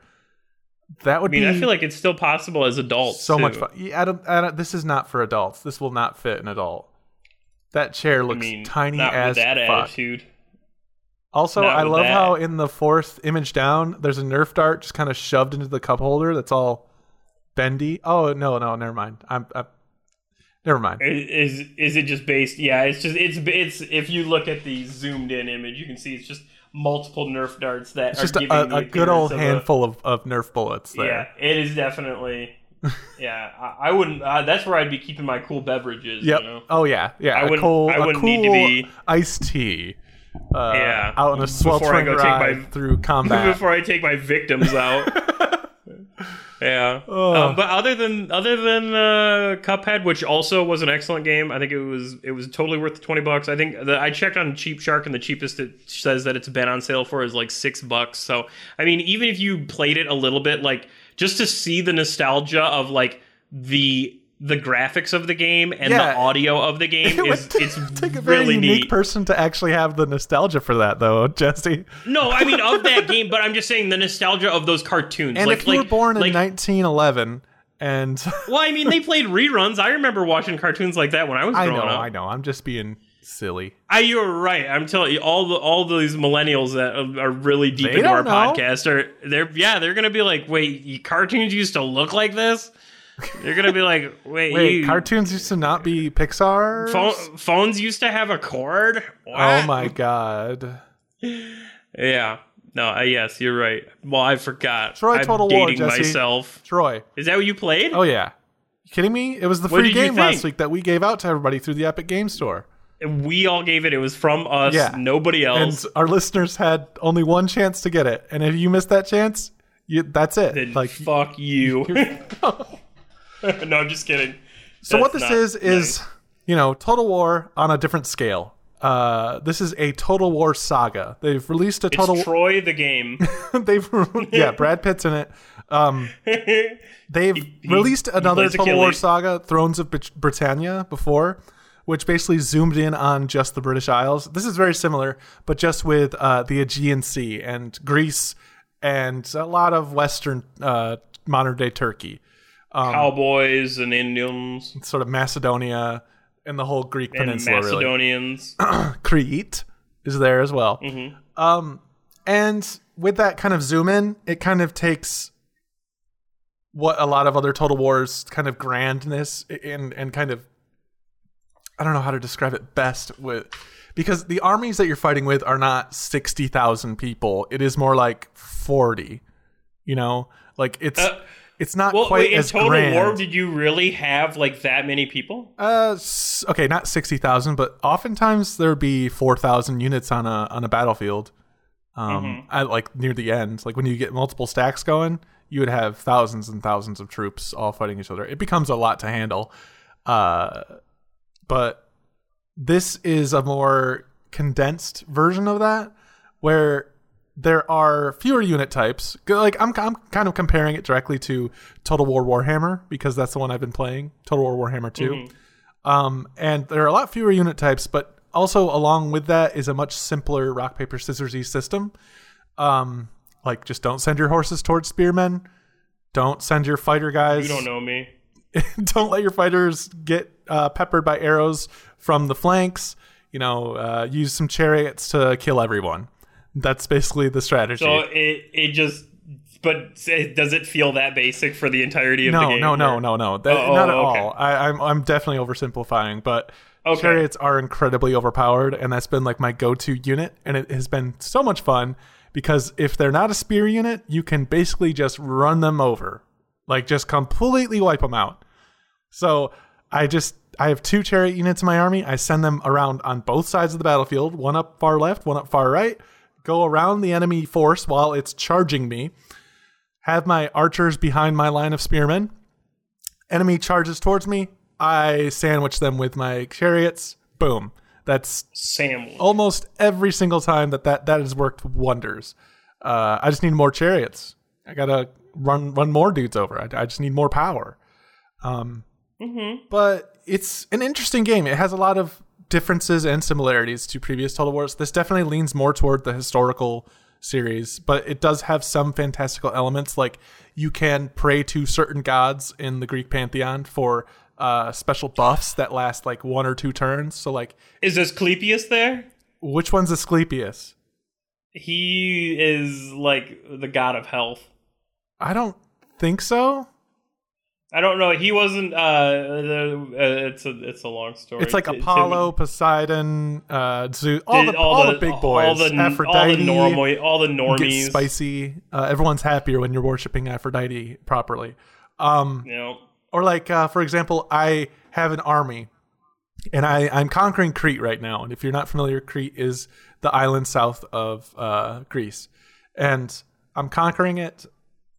That would I mean, be I feel like it's still possible as adults. so much fun. Yeah, I don't, I don't, this is not for adults. This will not fit an adult. That chair I looks mean, tiny as that fuck. attitude. Also, Not I love that. how in the fourth image down, there's a Nerf dart just kind of shoved into the cup holder. That's all bendy. Oh no, no, never mind. I'm, I'm never mind. Is is it just based? Yeah, it's just it's it's. If you look at the zoomed in image, you can see it's just multiple Nerf darts that It's are just a, giving a, a good old of a- handful of, of Nerf bullets there. Yeah, it is definitely. yeah, I, I wouldn't. Uh, that's where I'd be keeping my cool beverages. Yep. You know? Oh yeah, yeah. I a wouldn't- cool, I a wouldn't cool need to be- iced tea. Uh, Yeah, Out on a sweltering take my- ride through combat. Before I take my victims out. yeah. Um, but other than other than uh, Cuphead, which also was an excellent game, I think it was it was totally worth the twenty bucks. I think the, I checked on CheapShark, and the cheapest it says that it's been on sale for is like six bucks. So I mean, even if you played it a little bit, like just to see the nostalgia of like the the graphics of the game and Yeah. the audio of the game It is it's take a very really unique neat. person to actually have the nostalgia for that, though, Jesse. no, I mean of that game, but I'm just saying the nostalgia of those cartoons. And like, if you were like- born in 1911, and well, I mean they played reruns. I remember watching cartoons like that when I was I growing know, up. I know, I'm just being silly. I, you're right. I'm telling you, all the all these millennials that are are really deep They into our know. podcast are they're yeah they're gonna be like, wait, cartoons used to look like this. They're gonna be like, wait, Wait, you, cartoons used to not be Pixar. phone, phones used to have a cord. oh my god! Yeah. No. Uh, yes, you're right. Well, I forgot. Troy I'm Total War, Jesse. myself. Troy. Is that what you played? Oh yeah. You kidding me? It was the What free game last week that we gave out to everybody through the Epic Game Store. And we all gave it. It was from us. Yeah. Nobody else. And our listeners had only one chance to get it. And if you missed that chance, you, that's it. Then like fuck you. no, I'm just kidding. So what this is is you know Total War on a different scale. Uh, this is a Total War saga. They've released a It's Total. Troy the game. they've yeah, Brad Pitt's in it. Um, they've released another Total War saga, Thrones of Britannia, before, which basically zoomed in on just the British Isles. This is very similar, but just with uh, the Aegean Sea and Greece and a lot of Western uh, modern day Turkey, Um, Cowboys and Indians sort of Macedonia and the whole Greek and peninsula. really. Macedonians. Crete is there as well. Um, and with that kind of zoom in, it kind of takes what a lot of other Total Wars kind of grandness and and kind of I don't know how to describe it best with because the armies that you're fighting with are not sixty thousand people. It is more like forty. You know, like it's Uh, it's not well, quite wait, in as Total grand. War, did you really have like that many people? Uh, okay, not sixty thousand, but oftentimes there'd be four thousand units on a on a battlefield. Um, Mm-hmm. at like near the end, like when you get multiple stacks going, you would have thousands and thousands of troops all fighting each other. It becomes a lot to handle. Uh, but this is a more condensed version of that, where there are fewer unit types. Like I'm, I'm kind of comparing it directly to Total War Warhammer because that's the one I've been playing. Total War Warhammer 2 Um, and there are a lot fewer unit types, but also along with that is a much simpler rock paper scissorsy system. Um, like just don't send your horses towards spearmen. Don't send your fighter guys. You don't know me. don't let your fighters get uh, peppered by arrows from the flanks. You know, uh, use some chariots to kill everyone. That's basically the strategy. So it it just. But does it feel that basic for the entirety of the game? no, no, or- no, no, That- Oh, oh not at oh, okay. all. I, I'm I'm definitely oversimplifying, but Okay. chariots are incredibly overpowered, and that's been like my go-to unit, and it has been so much fun because if they're not a spear unit, you can basically just run them over, like just completely wipe them out. So I just I have two chariot units in my army. I send them around on both sides of the battlefield, one up far left, one up far right. Go around the enemy force while it's charging me. Have my archers behind my line of spearmen. Enemy charges towards me. I sandwich them with my chariots. Boom. That's Sandwich. almost every single time that that, that has worked wonders. Uh, I just need more chariots. I gotta run run more dudes over. I, I just need more power. Um, mm-hmm. But it's an interesting game. It has a lot of differences and similarities to previous Total Wars. This definitely leans more toward the historical series, but it does have some fantastical elements. Like you can pray to certain gods in the Greek pantheon for uh, special buffs that last like one or two turns. So like, Is Asclepius there? which one's Asclepius? He is like the god of health. I don't think so. I don't know. He wasn't. Uh, the, uh, it's a it's a long story. It's like T- Tim- Apollo, Poseidon, uh, Zeus, all the, did all, the, big boys. all the, Aphrodite, all the normal, all the normies. spicy. Uh, everyone's happier when you're worshiping Aphrodite properly. Um, You know, or like, uh, for example, I have an army, and I I'm conquering Crete right now. And if you're not familiar, Crete is the island south of uh, Greece, and I'm conquering it.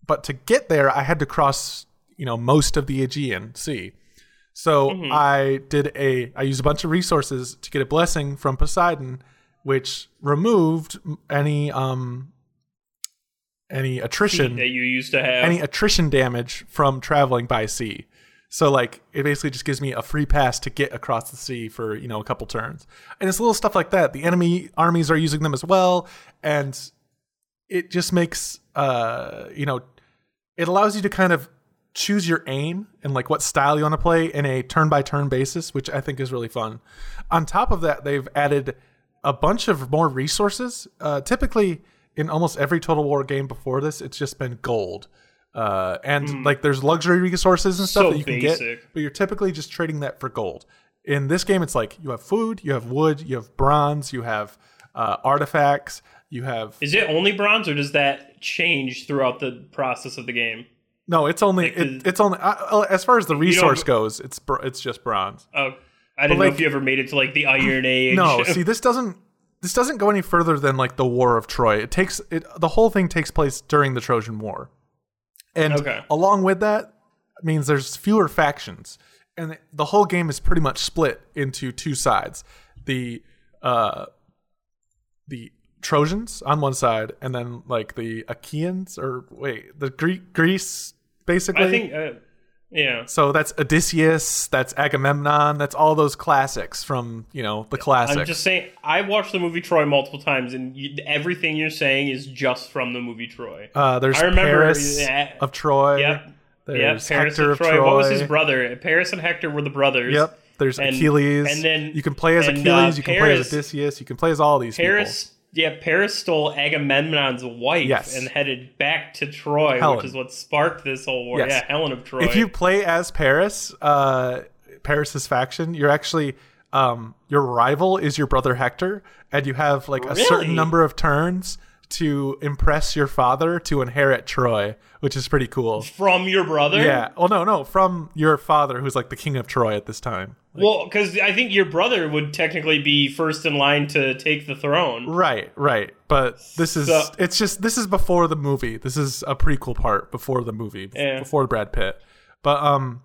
But to get there, I had to cross, you know, most of the Aegean Sea. So I did a I used a bunch of resources to get a blessing from Poseidon, which removed any um any attrition that you used to have. any attrition damage from traveling by sea. So like it basically just gives me a free pass to get across the sea for, you know, a couple turns. And it's little stuff like that. The enemy armies are using them as well and it just makes uh, you know, it allows you to kind of choose your aim and like what style you want to play in a turn by turn basis, which I think is really fun. On top of that, they've added a bunch of more resources. Uh, typically, in almost every Total War game before this, it's just been gold. Uh, and like there's luxury resources and stuff So that you can get, but you're typically just trading that for gold. In this game, it's like you have food, you have wood, you have bronze, you have uh, artifacts, you have Is it only bronze, or does that change throughout the process of the game? No, it's only Like, it, it's only uh, as far as the resource goes, it's it's just bronze. Oh, I didn't know like- if you ever made it to like the Iron Age. No, see, this doesn't this doesn't go any further than like the War of Troy. It takes it the whole thing takes place during the Trojan War, and Okay. along with that means there's fewer factions, and the whole game is pretty much split into two sides: the uh, the Trojans on one side, and then like the Achaeans, or wait, the Greek Greece basically. I think, uh, yeah. so that's Odysseus, that's Agamemnon, that's all those classics from you know the classics. I'm just saying, I watched the movie Troy multiple times, and you, everything you're saying is just from the movie Troy. Uh, there's I remember Paris that- of Troy. Yep. Yep. There's Paris Hector and of Troy. Troy. What was his brother? Paris and Hector were the brothers. Yep. There's And- Achilles. and then- you can play as and, uh, Achilles. you can play as Odysseus. You can play as all these Paris. Yeah, Paris stole Agamemnon's wife Yes. and headed back to Troy, Helen. which is what sparked this whole war. Yes. Yeah, Helen of Troy. If you play as Paris, uh, Paris's faction, you're actually um, your rival is your brother Hector, and you have like a Really? certain number of turns to impress your father to inherit Troy, which is pretty cool. from your brother, Yeah. Oh no, no, from your father, who's like the king of Troy at this time. Well, because I think your brother would technically be first in line to take the throne. Right, right. But this is So- it's just this is before the movie. This is a prequel part before the movie, Yeah. before Brad Pitt. But um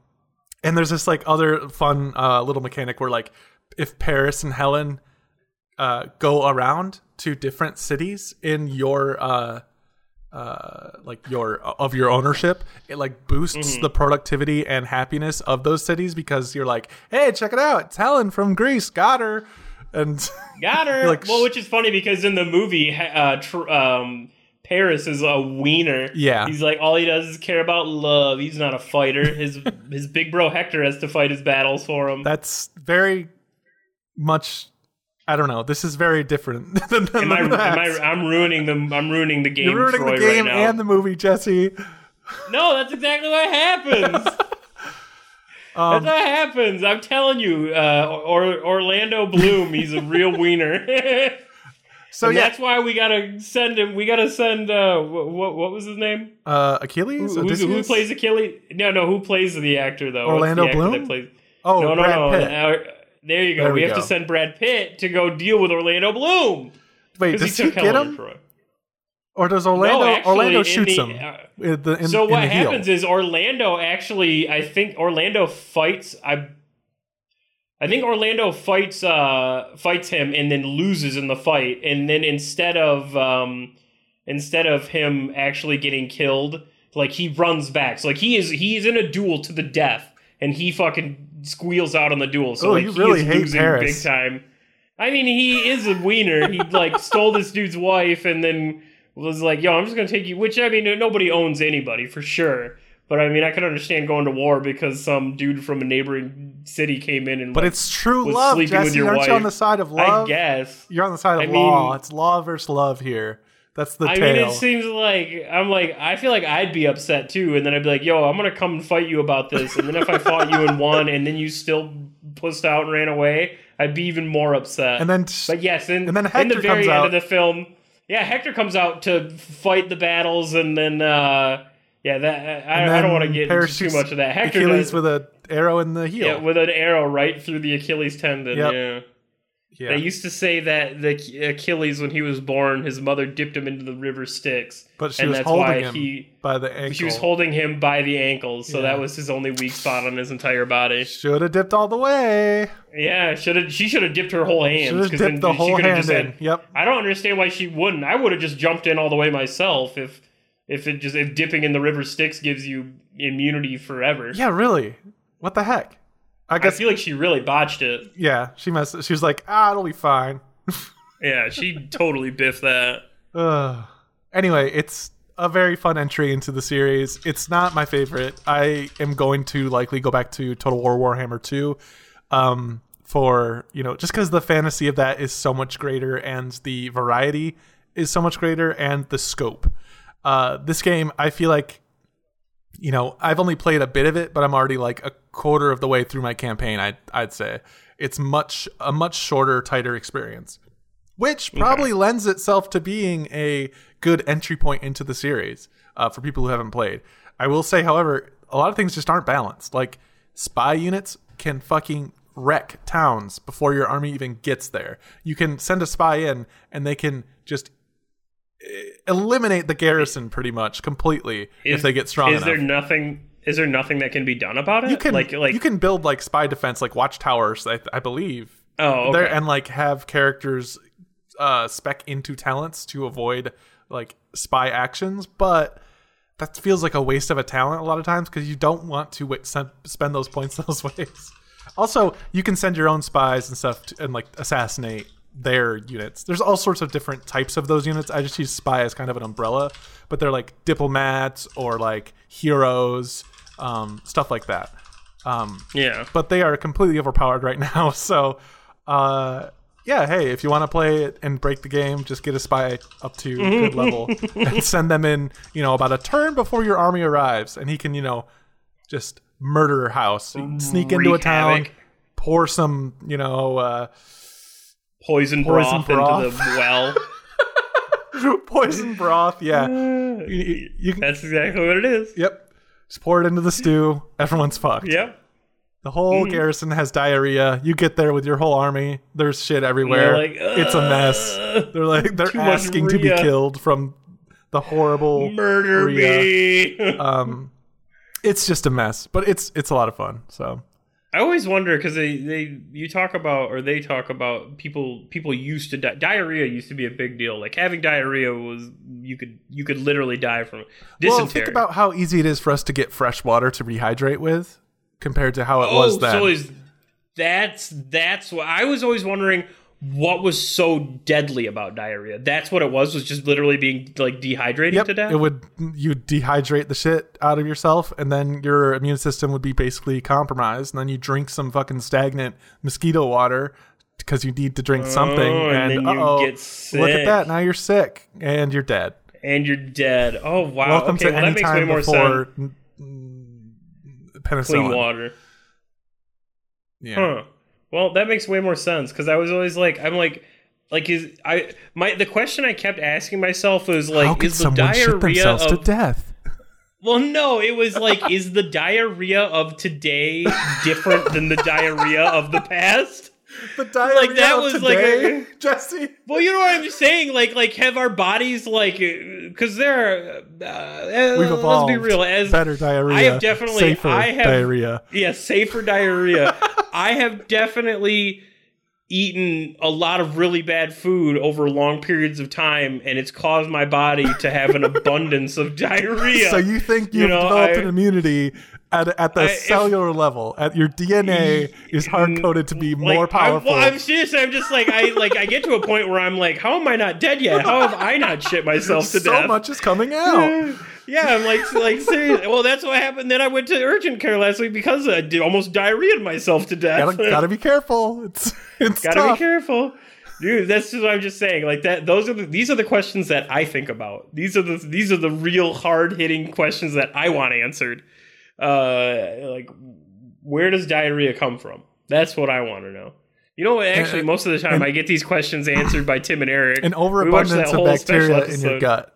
and there's this like other fun uh little mechanic where like if Paris and Helen uh go around to different cities in your uh uh like your of your ownership it like boosts Mm-hmm. the productivity and happiness of those cities because you're like hey check it out it's helen from greece got her and Got her. Like, well, which is funny because in the movie, uh, tr- um, Paris is a wiener. Yeah. he's like all he does is care about love. He's not a fighter. His his big bro Hector has to fight his battles for him. that's very much I don't know. This is very different than, than Am I, am. I? I'm ruining the. I'm ruining the game. You're ruining Troy the game right and the movie, Jesse. no, that's exactly what happens. Um, that's what happens. I'm telling you, uh, or, Orlando Bloom, he's a real wiener. so yeah, that's why we gotta send him. We gotta send. Uh, what, what was his name? uh, Achilles, Who, who plays Achilles? No, no. Who plays the actor though? Orlando the Bloom? Plays? Oh, no, no, Brad no. Pitt. There you go. There we, we have go. to send Brad Pitt to go deal with Orlando Bloom Wait, does he he get him, Troy. or does Orlando? actually, Orlando shoots the, him. uh, the, in, so what the heel. happens is Orlando actually, I think Orlando fights. I, I think Orlando fights uh fights him and then loses in the fight, and then instead of um instead of him actually getting killed, like he runs back. So like he is he is in a duel to the death, and he fucking squeals out on the duel. So Oh, like you he really is hate losing Paris. big time. I mean, he is a wiener. He like stole this dude's wife and then was like, "Yo, I'm just gonna take you." Which I mean, nobody owns anybody for sure. But I mean, I can understand going to war because some dude from a neighboring city came in and. But like, it's true love, Jesse. Aren't you on the side of love? I guess. You're on the side of I law. mean- it's law versus love here. That's the I tale. mean, it seems like I'm like I feel like I'd be upset too, and then I'd be like, "Yo, I'm gonna come and fight you about this." And then if I fought you and won, and then you still pussed out and ran away, I'd be even more upset. and then But yes, in, And then in the very comes end out. of the film, yeah, Hector comes out to fight the battles, and then uh, yeah, that I, I don't want to get into too much of that. Hector Achilles does, with an arrow in the heel. yeah, with an arrow right through the Achilles tendon. Yep. Yeah. Yeah. They used to say that the Achilles, when he was born, his mother dipped him into the river Styx, but she and was that's holding why him he by the ankle. she was holding him by the ankles, so Yeah. that was his only weak spot on his entire body. Should have dipped all the way. Yeah, should have she should have dipped her whole hand. Should have dipped the whole hand just in. Yep. I don't understand why she wouldn't. I would have just jumped in all the way myself if if it just if dipping in the river Styx gives you immunity forever. Yeah, really. What the heck? I I guess feel like she really botched it. yeah. She messed. She was like, ah, it'll be fine. Yeah, she totally biffed that. Ugh. Anyway, it's a very fun entry into the series. It's not my favorite. I am going to likely go back to Total War Warhammer 2 um, for, you know, just because the fantasy of that is so much greater and the variety is so much greater and the scope. Uh, this game, I feel like, you know, I've only played a bit of it, but I'm already like a quarter of the way through my campaign. I'd, I'd say it's much a much shorter, tighter experience which probably lends itself to being a good entry point into the series uh, for people who haven't played. I will say, however, a lot of things just aren't balanced. Like spy units can fucking wreck towns before your army even gets there. You can send a spy in, and they can just eh, eliminate the garrison pretty much completely if they get strong Is enough. there nothing? Is there nothing that can be done about it? you can like like you can build like spy defense, like watchtowers. I, I believe oh there okay. and like have characters uh spec into talents to avoid like spy actions but that feels like a waste of a talent a lot of times because you don't want to wait, sen- spend those points those ways also you can send your own spies and stuff to, and like assassinate their units there's all sorts of different types of those units i just use spy as kind of an umbrella but they're like diplomats or like heroes um, stuff like that um, yeah. but they are completely overpowered right now. So, uh, yeah, hey, if you want to play it and break the game, just get a spy up to good level and send them in, you know, about a turn before your army arrives, and he can, you know, just murder a house, sneak into a town, havoc. pour some, you know, uh, Poison, Poison broth, into the well. poison broth. Yeah, you, you- you can, That's exactly what it is. yep. Just pour it into the stew. Everyone's fucked. Yep. The whole Mm-hmm. garrison has diarrhea. You get there with your whole army. There's shit everywhere. like, it's a mess. They're like they're asking to be killed from the horrible Murder me. Um, it's just a mess, but it's it's a lot of fun. So I always wonder because they, they you talk about or they talk about people people used to die. Diarrhea used to be a big deal. Like having diarrhea was you could you could literally die from it. Dysentery. well, think about how easy it is for us to get fresh water to rehydrate with, compared to how it oh, was then. so is that's that's what I was always wondering. What was so deadly about diarrhea? That's what it was. Was just literally being like dehydrated Yep, to death. it would you dehydrate the shit out of yourself, and then your immune system would be basically compromised. And then you drink some fucking stagnant mosquito water because you need to drink something, Oh, and and, you uh-oh, look at that! Now you're sick and you're dead. and you're dead. Oh wow. Welcome okay, to well, any that makes way time more before sense. mm, penicillin. Clean water. Yeah. Huh. Well, that makes way more sense because I was always like, I'm like, like is I my the question I kept asking myself was like, How could is the someone shit diarrhea themselves to of death? well, no, it was like, is the diarrhea of today different than the diarrhea of the past? The diarrhea that was today, like Jesse. Well, you know what I'm saying, like, like have our bodies like, because they're, uh, We've let's be real, as better diarrhea. I have definitely- safer I have- diarrhea. yeah, safer diarrhea. I have definitely eaten a lot of really bad food over long periods of time, and it's caused my body to have an abundance of diarrhea. So you think You you've know, developed I- an immunity at, at the I- if- cellular level? At your DNA is hard coded to be like, more powerful. well, I'm serious. I'm just like I like I get to a point where I'm like, how am I not dead yet? How have I not shit myself to so death? So much is coming out. Yeah, I'm like, like seriously. Well, that's what happened. Then I went to urgent care last week because I did, almost diarrheaed myself to death. gotta, gotta be careful. It's it's Gotta tough. be careful, dude. That's just what I'm just saying. Like that. Those are the, these are the questions that I think about. These are the these are the real hard hitting questions that I want answered. Uh, like where does diarrhea come from? That's what I want to know. You know what? Actually, most of the time and- I get these questions answered by Tim and Eric. An overabundance of bacteria in your gut.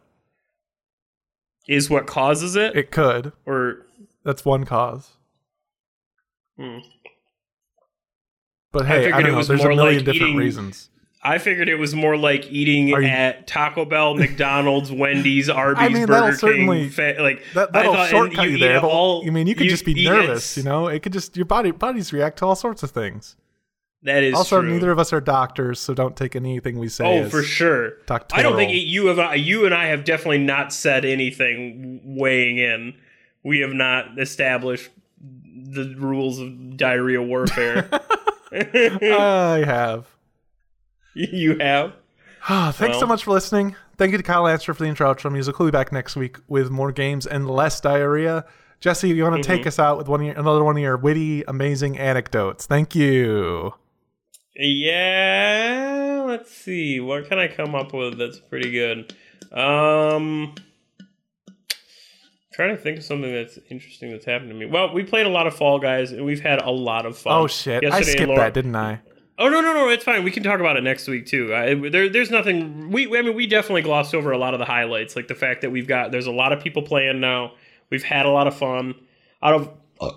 is what causes it, It could. or That's one cause. Hmm. But hey, I, it don't know. There's a million like different eating- reasons. I figured it was more like eating you- at Taco Bell, McDonald's, Wendy's, Arby's, mean, that'll Burger King. Fa- like that, that'll thought- shortcut you, eat there. All- I mean, you could just be nervous. You know, it could just your body bodies react to all sorts of things. That is also, true. neither of us are doctors, so don't take anything we say. Oh, for sure. doctoral. I don't think you have. Uh, you and I have definitely not said anything weighing in. We have not established the rules of diarrhea warfare. I have. you have. Thanks well. so much for listening. Thank you to Kyle Lancer for the intro outro music. We'll be back next week with more games and less diarrhea. Jesse, you want to mm-hmm. take us out with one your, another one of your witty, amazing anecdotes? Thank you. Yeah, let's see. What can I come up with that's pretty good? Um, trying to think of something that's interesting that's happened to me. Well, we played a lot of Fall Guys and we've had a lot of fun. Oh shit! Yesterday, I skipped Laura, that, didn't I? Oh no no no! It's fine. We can talk about it next week too. I, there, there's nothing. We I mean we definitely glossed over a lot of the highlights, like the fact that we've got there's a lot of people playing now. We've had a lot of fun. Out of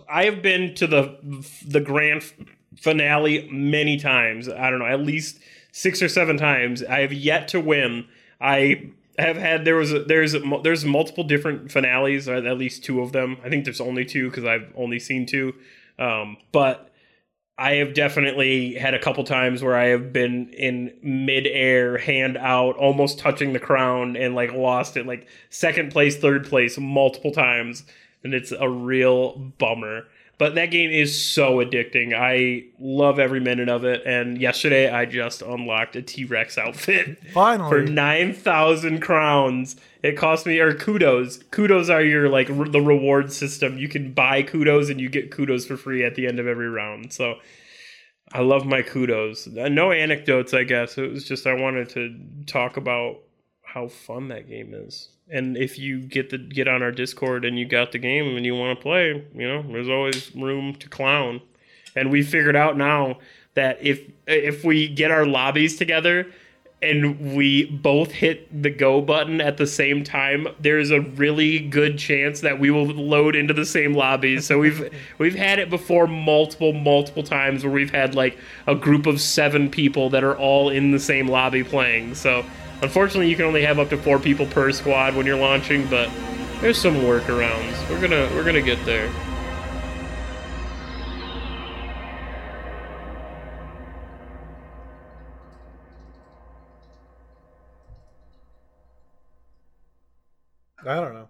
I have been to the the grand finale many times. I don't know, at least six or seven times. I have yet to win. I have had there was a, there's a, there's multiple different finales, at least two of them. I think there's only two because I've only seen two. Um, but I have definitely had a couple times where I have been in midair, hand out, almost touching the crown, and like lost it, like second place, third place, multiple times, and it's a real bummer. But that game is so addicting. I love every minute of it. And yesterday, I just unlocked a T Rex outfit. Finally, for nine thousand crowns. It cost me or kudos. Kudos are your like re- the reward system. You can buy kudos and you get kudos for free at the end of every round. So I love my kudos. No anecdotes, I guess. It was just I wanted to talk about how fun that game is and if you get the get on our Discord and you got the game and you want to play, you know, there's always room to clown. And we figured out now that if if we get our lobbies together and we both hit the go button at the same time, there's a really good chance that we will load into the same lobbies. So we've we've had it before multiple multiple times where we've had like a group of 7 people that are all in the same lobby playing. So Unfortunately, you can only have up to four people per squad when you're launching, but there's some workarounds. We're gonna we're gonna get there. I don't know.